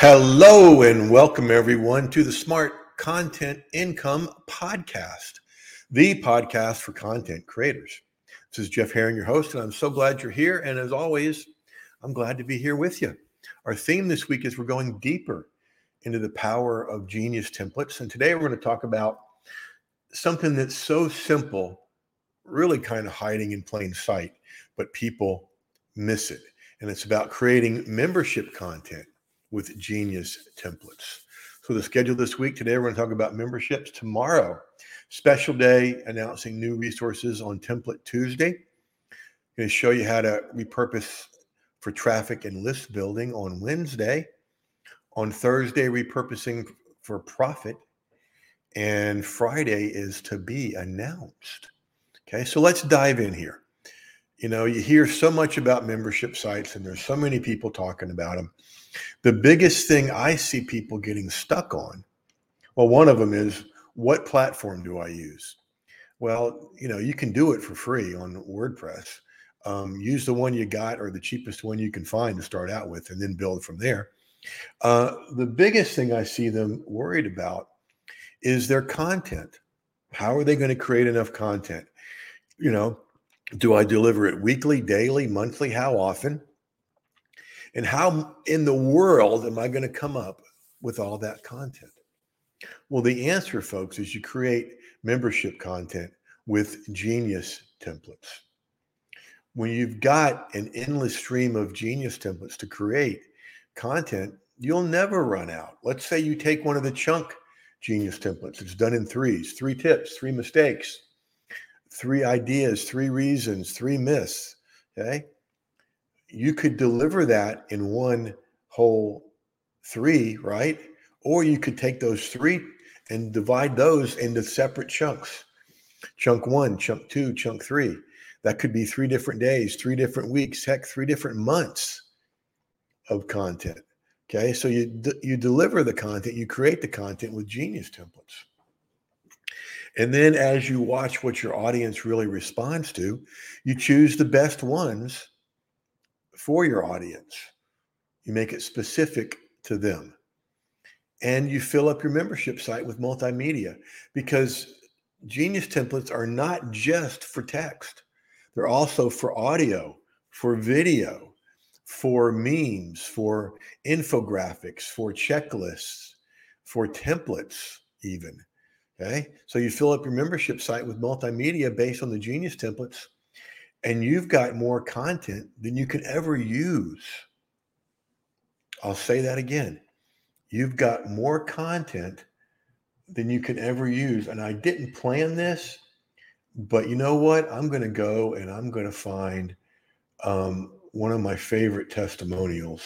Hello and welcome everyone to the Smart Content Income Podcast, the podcast for content creators. This is Jeff Herring, your host, and I'm so glad you're here. And as always, I'm glad to be here with you. Our theme this week is we're going deeper into the power of genius templates. And today we're going to talk about something that's so simple, really kind of hiding in plain sight, but people miss it. And it's about creating membership content with Genius templates. So the schedule this week, today we're going to talk about memberships. Tomorrow, special day announcing new resources on Template Tuesday. I'm going to show you how to repurpose for traffic and list building on Wednesday. On Thursday, repurposing for profit. And Friday is to be announced. Okay, so let's dive in here. You know, you hear so much about membership sites, and there's so many people talking about them. The biggest thing I see people getting stuck on, well, one of them is what platform do I use? Well, you know, you can do it for free on WordPress. Um, use the one you got or the cheapest one you can find to start out with and then build from there. Uh, the biggest thing I see them worried about is their content. How are they going to create enough content? You know, do I deliver it weekly, daily, monthly? How often? And how in the world am I going to come up with all that content? Well, the answer, folks, is you create membership content with Genius templates. When you've got an endless stream of Genius templates to create content, you'll never run out. Let's say you take one of the chunk Genius templates, it's done in threes, three tips, three mistakes, three ideas, three reasons, three myths. Okay you could deliver that in one whole three, right? Or you could take those three and divide those into separate chunks chunk one, chunk two, chunk three. That could be three different days, three different weeks, heck, three different months of content. Okay, so you you deliver the content, you create the content with Genius templates. And then as you watch what your audience really responds to, you choose the best ones for your audience. You make it specific to them. And you fill up your membership site with multimedia because Genius templates are not just for text, they're also for audio, for video, for memes, for infographics, for checklists, for templates, even. Okay. So you fill up your membership site with multimedia based on the Genius templates and you've got more content than you can ever use. I'll say that again. You've got more content than you can ever use. And I didn't plan this, but you know what? I'm going to go and I'm going to find um, one of my favorite testimonials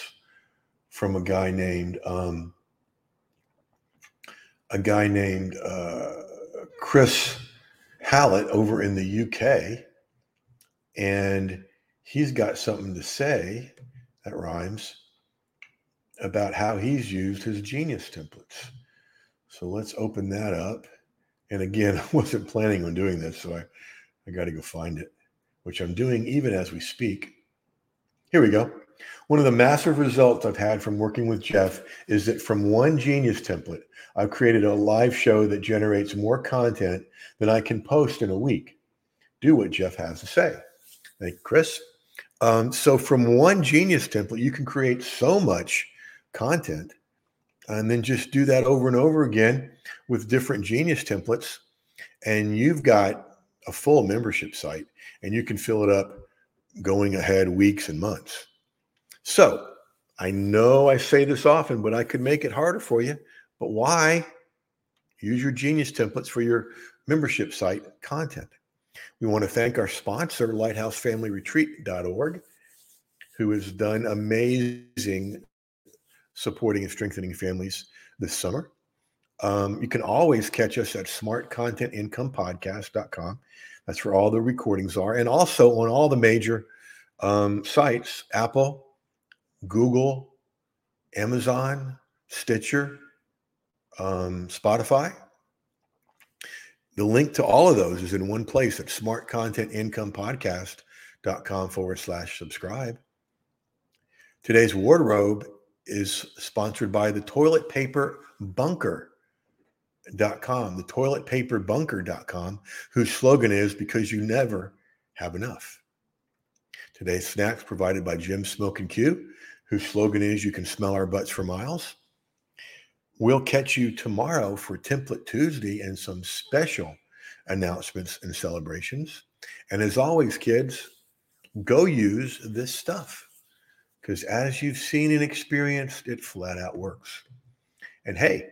from a guy named um, a guy named uh, Chris Hallett over in the UK and he's got something to say that rhymes about how he's used his genius templates. So let's open that up. And again, I wasn't planning on doing this, so I, I got to go find it, which I'm doing even as we speak. Here we go. One of the massive results I've had from working with Jeff is that from one genius template, I've created a live show that generates more content than I can post in a week. Do what Jeff has to say. Thank you, Chris. Um, so from one Genius template, you can create so much content and then just do that over and over again with different Genius templates. And you've got a full membership site and you can fill it up going ahead weeks and months. So I know I say this often, but I could make it harder for you. But why? Use your Genius templates for your membership site content. We want to thank our sponsor, lighthousefamilyretreat.org, who has done amazing supporting and strengthening families this summer. Um, you can always catch us at smartcontentincomepodcast.com. That's where all the recordings are. And also on all the major um, sites Apple, Google, Amazon, Stitcher, um, Spotify. The link to all of those is in one place at smartcontentincomepodcast.com forward slash subscribe. Today's wardrobe is sponsored by the toilet paper bunker.com, the toilet paper bunker.com, whose slogan is because you never have enough. Today's snacks provided by Jim Smoke and Q, whose slogan is you can smell our butts for miles. We'll catch you tomorrow for Template Tuesday and some special announcements and celebrations. And as always, kids, go use this stuff because as you've seen and experienced, it flat out works. And hey,